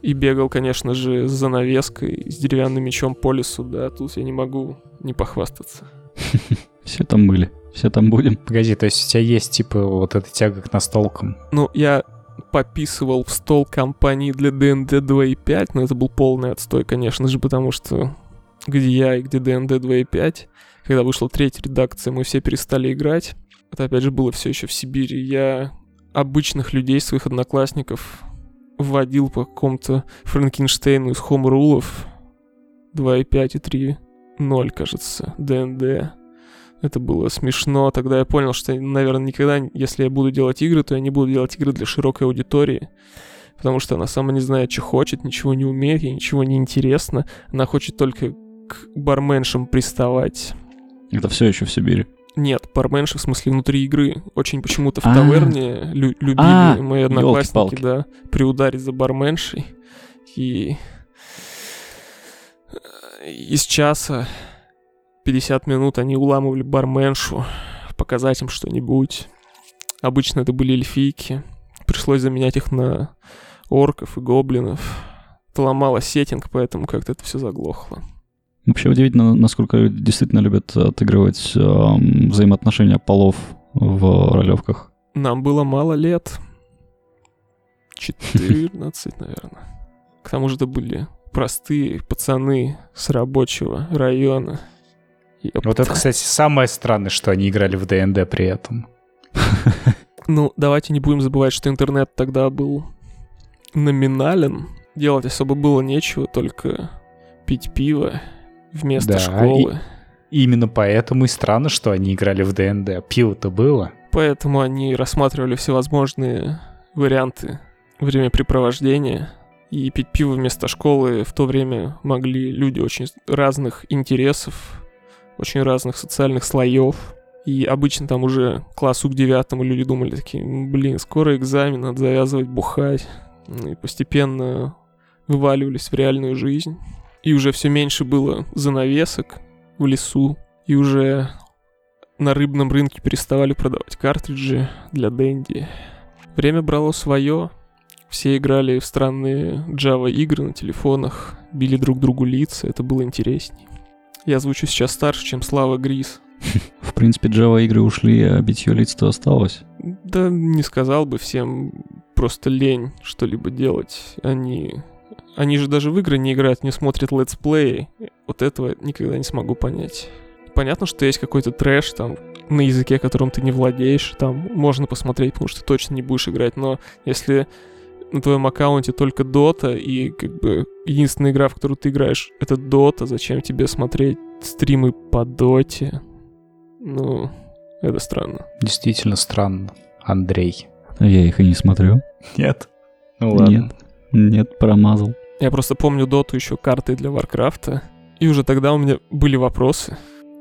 И бегал, конечно же, с занавеской, с деревянным мечом по лесу, да, тут я не могу не похвастаться. Все там были. Все там будем. Погоди, то есть у тебя есть, типа, вот эта тяга к настолкам? Ну, я пописывал в стол компании для ДНД 2.5, но это был полный отстой, конечно же, потому что где я и где ДНД 2.5, когда вышла третья редакция, мы все перестали играть. Это опять же было все еще в Сибири. Я обычных людей, своих одноклассников, вводил по какому-то Франкенштейну из хомрулов 2.5 и 3.0, кажется, ДНД. Это было смешно. Тогда я понял, что, наверное, никогда, если я буду делать игры, то я не буду делать игры для широкой аудитории. Потому что она сама не знает, что хочет, ничего не умеет, ей ничего не интересно. Она хочет только к барменшам приставать. Это все еще в Сибири. Нет, барменши в смысле внутри игры. Очень почему-то в А. таверне лю- любили А, мои одноклассники, да, приударить за барменшей. И из часа 50 минут они уламывали барменшу, показать им что-нибудь. Обычно это были эльфийки. Пришлось заменять их на орков и гоблинов. Это ломало сеттинг, поэтому как-то это все заглохло. Вообще удивительно, насколько люди действительно любят отыгрывать эм, взаимоотношения полов в ролевках. Нам было мало лет. 14, наверное. К тому же это были простые пацаны с рабочего района. Вот это, кстати, самое странное, что они играли в ДНД при этом. Ну, давайте не будем забывать, что интернет тогда был номинален. Делать особо было нечего, только пить пиво вместо Да, школы. И именно поэтому и странно, что они играли в ДНД. Пиво-то было. Поэтому они рассматривали всевозможные варианты времяпрепровождения. И пить пиво вместо школы в то время могли люди очень разных интересов, очень разных социальных слоев. И обычно там уже классу к девятому люди думали такие, «М, блин, скоро экзамен, надо завязывать бухать. Ну И постепенно вываливались в реальную жизнь. И уже все меньше было занавесок в лесу. И уже на рыбном рынке переставали продавать картриджи для Дэнди. Время брало свое. Все играли в странные Java игры на телефонах, били друг другу лица, это было интересней. Я звучу сейчас старше, чем Слава Грис. В принципе, Java игры ушли, а битье лиц-то осталось. Да не сказал бы всем просто лень что-либо делать. Они... Они же даже в игры не играют, не смотрят летсплеи. Вот этого никогда не смогу понять. Понятно, что есть какой-то трэш там на языке, которым ты не владеешь. Там можно посмотреть, потому что ты точно не будешь играть. Но если на твоем аккаунте только Dota, и как бы единственная игра, в которую ты играешь, это Dota, зачем тебе смотреть стримы по Доте? Ну, это странно. Действительно странно. Андрей. Я их и не смотрю. Нет? Ну ладно. Нет. Нет, промазал. Я просто помню доту еще карты для Варкрафта. И уже тогда у меня были вопросы.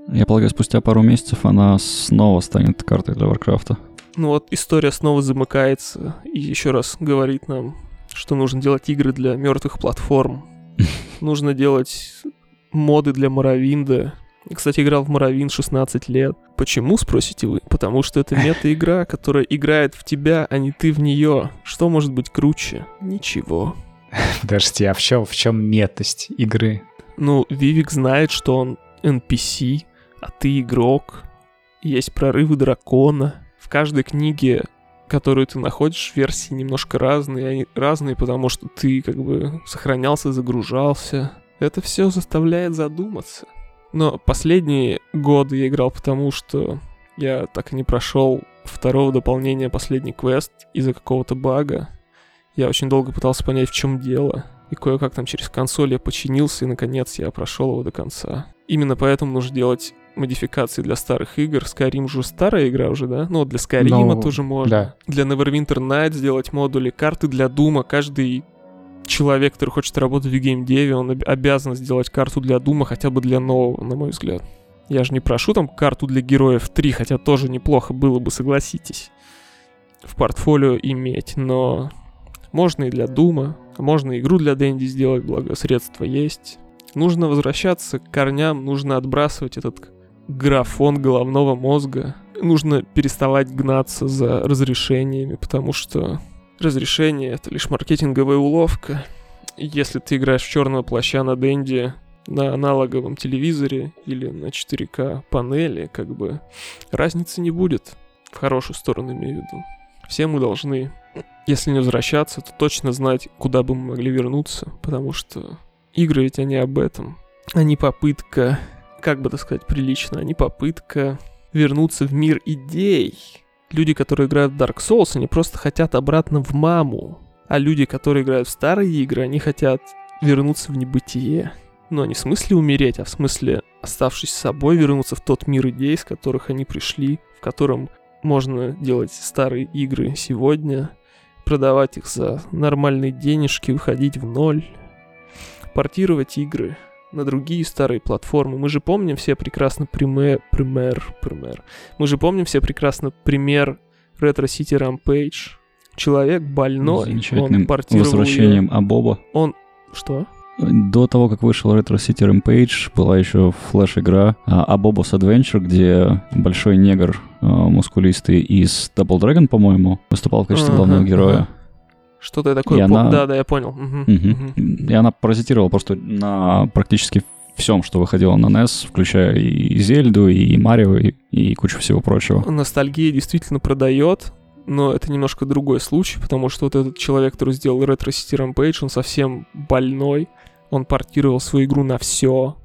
Я полагаю, спустя пару месяцев она снова станет картой для Варкрафта. Ну вот история снова замыкается и еще раз говорит нам, что нужно делать игры для мертвых платформ. Нужно делать моды для Морровинда. Кстати, играл в Морровинд 16 лет. Почему, спросите вы? Потому что это мета-игра, которая играет в тебя, а не ты в нее. Что может быть круче? Ничего. Подожди, а в чем, в чем метость игры? Ну, Вивик знает, что он NPC, а ты игрок. Есть прорывы дракона. В каждой книге, которую ты находишь, версии немножко разные. Они разные, потому что ты как бы сохранялся, загружался. Это все заставляет задуматься. Но последние годы я играл потому, что я так и не прошел второго дополнения последний квест из-за какого-то бага. Я очень долго пытался понять, в чем дело. И кое-как там через консоль я починился, и наконец я прошел его до конца. Именно поэтому нужно делать модификации для старых игр. Skyrim же старая игра уже, да? Ну, для Skyrim Ну, тоже можно. да. Для Neverwinter Night сделать модули, карты для Дума. Каждый человек, который хочет работать в геймдеве, он об- обязан сделать карту для Дума, хотя бы для нового, на мой взгляд. Я же не прошу там карту для героев 3, хотя тоже неплохо было бы, согласитесь, в портфолио иметь, но можно и для Дума, можно игру для Дэнди сделать, благо средства есть. Нужно возвращаться к корням, нужно отбрасывать этот графон головного мозга. Нужно переставать гнаться за разрешениями, потому что разрешение это лишь маркетинговая уловка. Если ты играешь в черного плаща на Дэнди на аналоговом телевизоре или на 4К панели, как бы разницы не будет. В хорошую сторону имею в виду. Все мы должны, если не возвращаться, то точно знать, куда бы мы могли вернуться, потому что игры ведь они об этом. Они попытка, как бы так сказать, прилично, они попытка вернуться в мир идей. Люди, которые играют в Dark Souls, они просто хотят обратно в маму. А люди, которые играют в старые игры, они хотят вернуться в небытие. Но не в смысле умереть, а в смысле, оставшись собой, вернуться в тот мир идей, с которых они пришли, в котором можно делать старые игры сегодня, продавать их за нормальные денежки, выходить в ноль, портировать игры на другие старые платформы. Мы же помним все прекрасно пример, пример, пример. Мы же помним все прекрасно пример Retro City Rampage. Человек больной, Замечательным он портировал возвращением её- Абоба. Он... Что? До того, как вышел Retro City Rampage, была еще флеш-игра а, Abobos Adventure, где большой негр а, мускулистый из Double Dragon, по-моему, выступал в качестве Ага, главного ага. героя. Что-то такое... И она- Да, да, я понял. Мгм, Мгм. мгм. И она паразитировала просто на практически всем, что выходило на NES, включая и Зельду, и Марио, и, и кучу всего прочего. Ностальгия действительно продает, но это немножко другой случай, потому что вот этот человек, который сделал Retro City Rampage, он совсем больной, он портировал свою игру на все,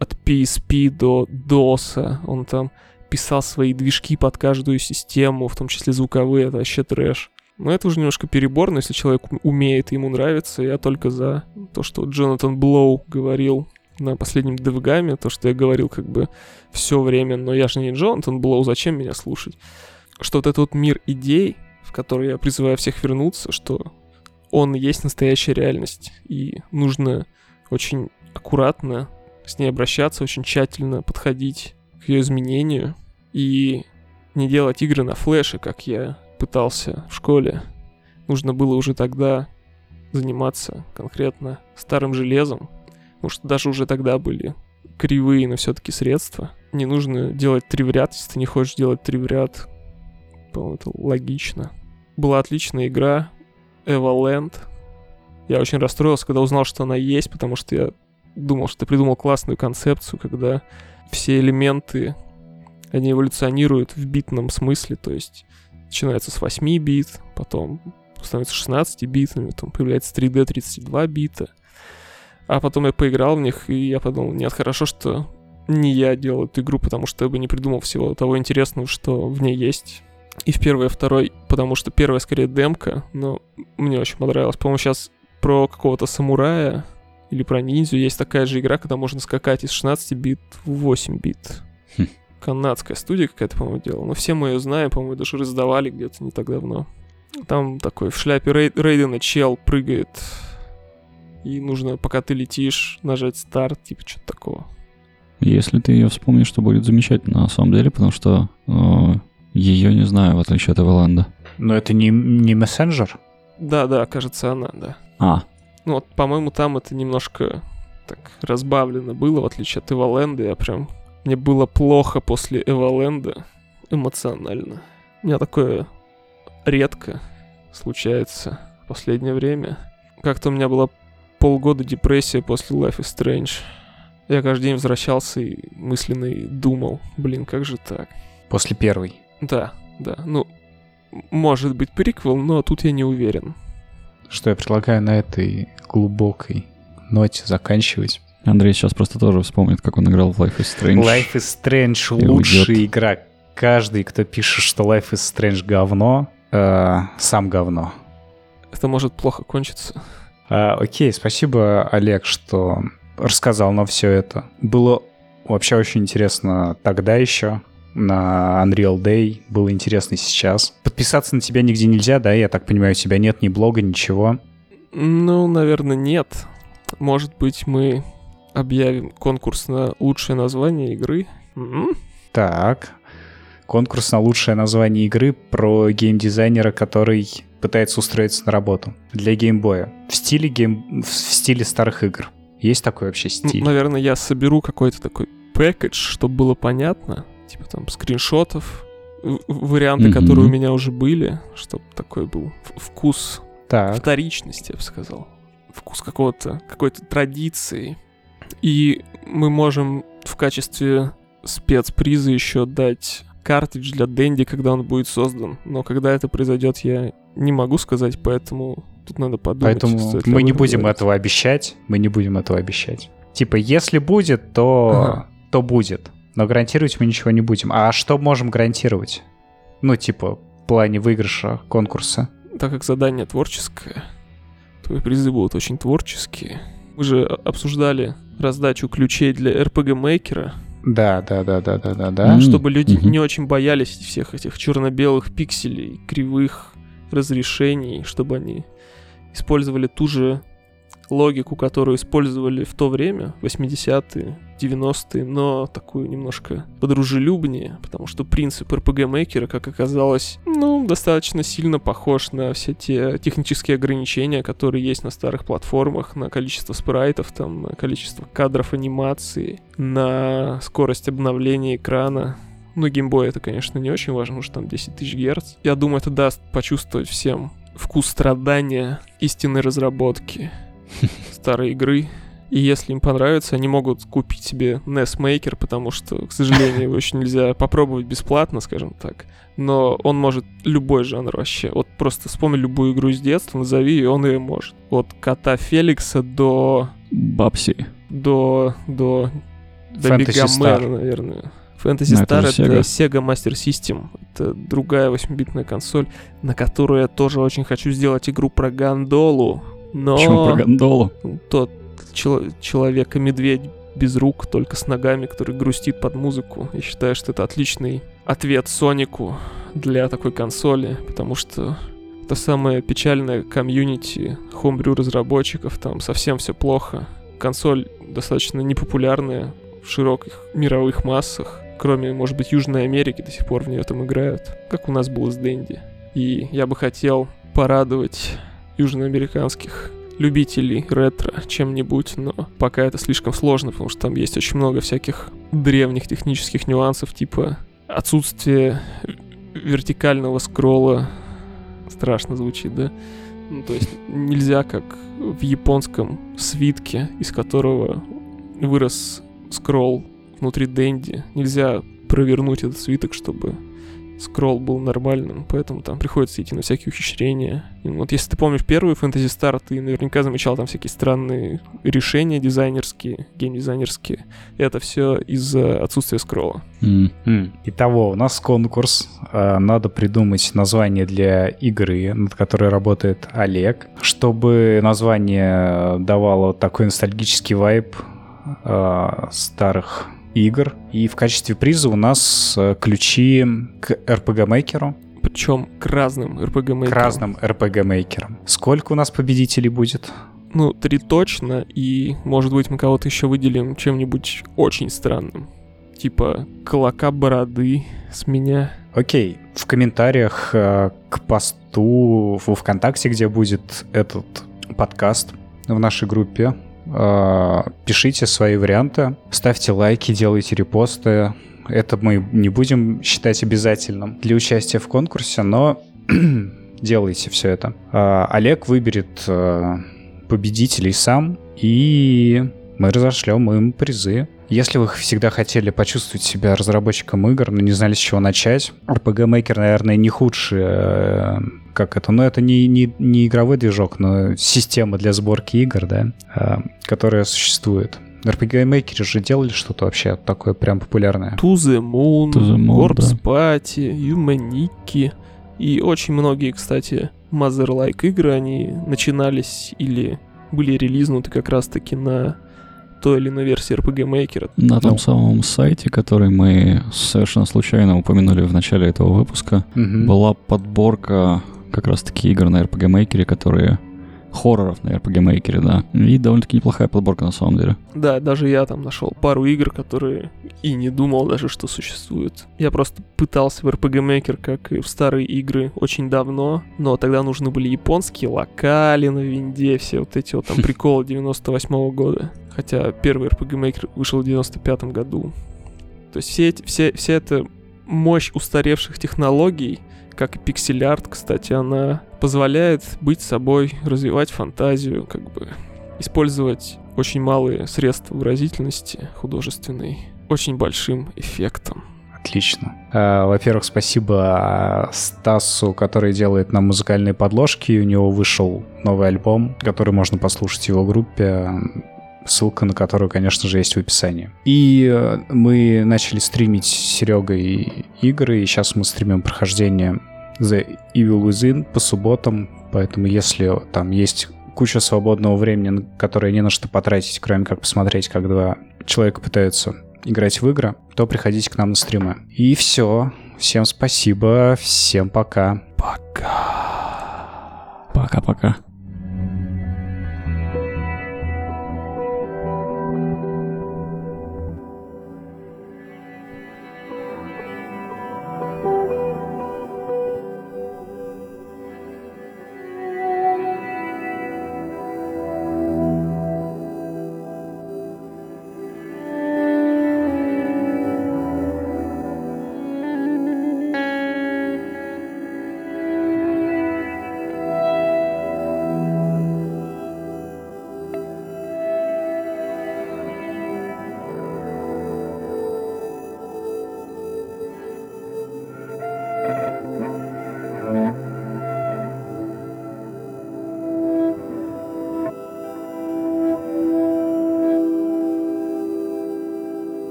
от PSP до DOS, он там писал свои движки под каждую систему, в том числе звуковые, это вообще трэш. Но это уже немножко перебор, но если человек ум- умеет ему нравится, я только за то, что Джонатан Блоу говорил на последнем девгаме, то, что я говорил как бы все время, но я же не Джонатан Блоу, зачем меня слушать? Что вот этот вот мир идей, в который я призываю всех вернуться, что он есть настоящая реальность, и нужно очень аккуратно с ней обращаться, очень тщательно подходить к ее изменению и не делать игры на флеше, как я пытался в школе. Нужно было уже тогда заниматься конкретно старым железом, потому что даже уже тогда были кривые, но все-таки средства. Не нужно делать три в ряд, если ты не хочешь делать три в ряд. По-моему, это логично. Была отличная игра Evaland. Я очень расстроился, когда узнал, что она есть, потому что я думал, что ты придумал классную концепцию, когда все элементы, они эволюционируют в битном смысле, то есть начинается с 8 бит, потом становится 16 битами, потом появляется 3D 32 бита. А потом я поиграл в них, и я подумал, нет, хорошо, что не я делал эту игру, потому что я бы не придумал всего того интересного, что в ней есть. И в первой, и второй, потому что первая скорее демка, но мне очень понравилось. По-моему, сейчас про какого-то самурая или про ниндзю есть такая же игра, когда можно скакать из 16 бит в 8 бит. Хм. Канадская студия какая-то, по-моему, делала. Но все мы ее знаем, по-моему, даже раздавали где-то не так давно. Там такой в шляпе Рей- Рейдена чел прыгает, и нужно, пока ты летишь, нажать старт, типа что-то такого. Если ты ее вспомнишь, то будет замечательно на самом деле, потому что ее не знаю, в отличие от Эвеланда. Но это не, не мессенджер? Да-да, кажется, она, да. А, Ну вот, по-моему, там это немножко так разбавлено было, в отличие от Эваленда. Я прям... Мне было плохо после Эваленда эмоционально. У меня такое редко случается в последнее время. Как-то у меня была полгода депрессия после Life is Strange. Я каждый день возвращался и мысленно думал, блин, как же так? После первой. Да, да, ну, может быть приквел, но тут я не уверен. Что я предлагаю на этой глубокой ноте заканчивать. Андрей сейчас просто тоже вспомнит, как он играл в Life is Strange. Life is Strange лучшая уйдет. игра. Каждый, кто пишет, что Life is Strange говно, э, сам говно. Это может плохо кончиться. А, окей, спасибо, Олег, что рассказал нам все это. Было вообще очень интересно тогда еще, на Unreal Day. Было интересно и сейчас. Подписаться на тебя нигде нельзя, да? Я так понимаю, у тебя нет ни блога, ничего. Ну, наверное, нет. Может быть, мы объявим конкурс на лучшее название игры. М? Так. Конкурс на лучшее название игры про геймдизайнера, который пытается устроиться на работу для геймбоя. В стиле, гейм... в стиле старых игр. Есть такой вообще Ну, стиль? Наверное, я соберу какой-то такой пэкэдж, чтобы было понятно. Типа там скриншотов, варианты, Мгм. которые у меня уже были, чтобы такой был вкус Так. вторичности, я бы сказал. Вкус какого-то, какой-то традиции. И мы можем в качестве спецприза еще дать картридж для Дэнди, когда он будет создан. Но когда это произойдет, я не могу сказать, поэтому тут надо подумать. Поэтому мы не будем говорить. этого обещать. Мы не будем этого обещать. Типа, если будет, то, Ага. то будет. Но гарантировать мы ничего не будем. А что можем гарантировать? Ну, типа, в плане выигрыша конкурса. Так как задание творческое, то и призы будут очень творческие. Мы же обсуждали раздачу ключей для RPG Maker, Да, да, да, да, да, да, да. Чтобы люди мгм. не очень боялись всех этих черно-белых пикселей, кривых разрешений, чтобы они использовали ту же логику, которую использовали в то время, 80-е, 90-е, но такую немножко подружелюбнее, потому что принцип RPG Maker, как оказалось, ну, достаточно сильно похож на все те технические ограничения, которые есть на старых платформах, на количество спрайтов, там, на количество кадров анимации, на скорость обновления экрана. Ну, геймбой это, конечно, не очень важно, потому что там 10 тысяч герц. Я думаю, это даст почувствовать всем вкус страдания истинной разработки старой игры. И если им понравится, они могут купить себе NES Maker, потому что, к сожалению, его еще нельзя попробовать бесплатно, скажем так. Но он может любой жанр вообще. Вот просто вспомни любую игру из детства, назови, и он ее может. От кота Феликса до... Бабси. до... до... до Star. наверное. Fantasy это Star это Sega. Sega Master System. Это другая 8-битная консоль, на которую я тоже очень хочу сделать игру про гондолу. Но Почему про гондолу? тот чело- человека-медведь без рук, только с ногами, который грустит под музыку. Я считаю, что это отличный ответ Сонику для такой консоли, потому что это самое печальное комьюнити хомбрю разработчиков, там совсем все плохо. Консоль достаточно непопулярная в широких мировых массах, кроме, может быть, Южной Америки до сих пор в нее там играют, как у нас было с Дэнди. И я бы хотел порадовать южноамериканских любителей ретро чем-нибудь, но пока это слишком сложно, потому что там есть очень много всяких древних технических нюансов, типа отсутствие вертикального скролла. Страшно звучит, да? Ну, то есть нельзя, как в японском свитке, из которого вырос скролл внутри Дэнди, нельзя провернуть этот свиток, чтобы скролл был нормальным, поэтому там приходится идти на всякие ухищрения. И вот если ты помнишь первый Fantasy Star, ты наверняка замечал там всякие странные решения дизайнерские, геймдизайнерские. И это все из-за отсутствия скролла. М. Итого, у нас конкурс. А, Надо придумать название для игры, над которой работает Олег, чтобы название давало такой ностальгический вайб а, старых игр. И в качестве приза у нас а, ключи к RPG-мейкеру, Причем к разным RPG к разным RPG-мейкерам. Сколько у нас победителей будет? Ну, три точно, и, может быть, мы кого-то еще выделим чем-нибудь очень странным. Типа колока бороды с меня. Окей, в комментариях э, к посту во ВКонтакте, где будет этот подкаст в нашей группе, э, пишите свои варианты, ставьте лайки, делайте репосты. Это мы не будем считать обязательным для участия в конкурсе, но делайте все это. Э, Олег выберет э, победителей сам, и мы разошлем им призы. Если вы всегда хотели почувствовать себя разработчиком игр, но не знали, с чего начать, RPG Maker, наверное, не худший, э, как это, ну, это не, не, не игровой движок, но система для сборки игр, да, э, которая существует. RPG Maker же делали что-то вообще такое прям популярное. To the Moon, To the Moon, Corpse да. Party, Humaniki. И очень многие, кстати, Mother-like игры, они начинались или были релизнуты как раз-таки на той или иной версии RPG Maker. На том Ну. самом сайте, который мы совершенно случайно упомянули в начале этого выпуска, Мгм. была подборка как раз-таки игр на RPG Maker, которые... Хорроров на RPG Maker, да. И довольно-таки неплохая подборка на самом деле. Да, даже я там нашел пару игр, которые и не думал даже, что существуют. Я просто пытался в RPG Maker, как и в старые игры, очень давно, но тогда нужны были японские локали на винде, все вот эти вот там приколы 98 года. Хотя первый RPG Maker вышел в 95 году. То есть все, эти, все, все это мощь устаревших технологий, как и пиксель-арт, кстати, она позволяет быть собой, развивать фантазию, как бы использовать очень малые средства выразительности художественной, очень большим эффектом. Отлично. Э, Во-первых, спасибо э, Стасу, который делает нам музыкальные подложки. У него вышел новый альбом, который можно послушать в его группе. Ссылка на которую, конечно же, есть в описании. И э, мы начали стримить с Серегой игры, и сейчас мы стримим прохождение The Evil Within по субботам. Поэтому, если там есть куча свободного времени, которое не на что потратить, кроме как посмотреть, как два человека пытаются играть в игры, то приходите к нам на стримы. И все. Всем спасибо, всем пока. Пока. Пока-пока.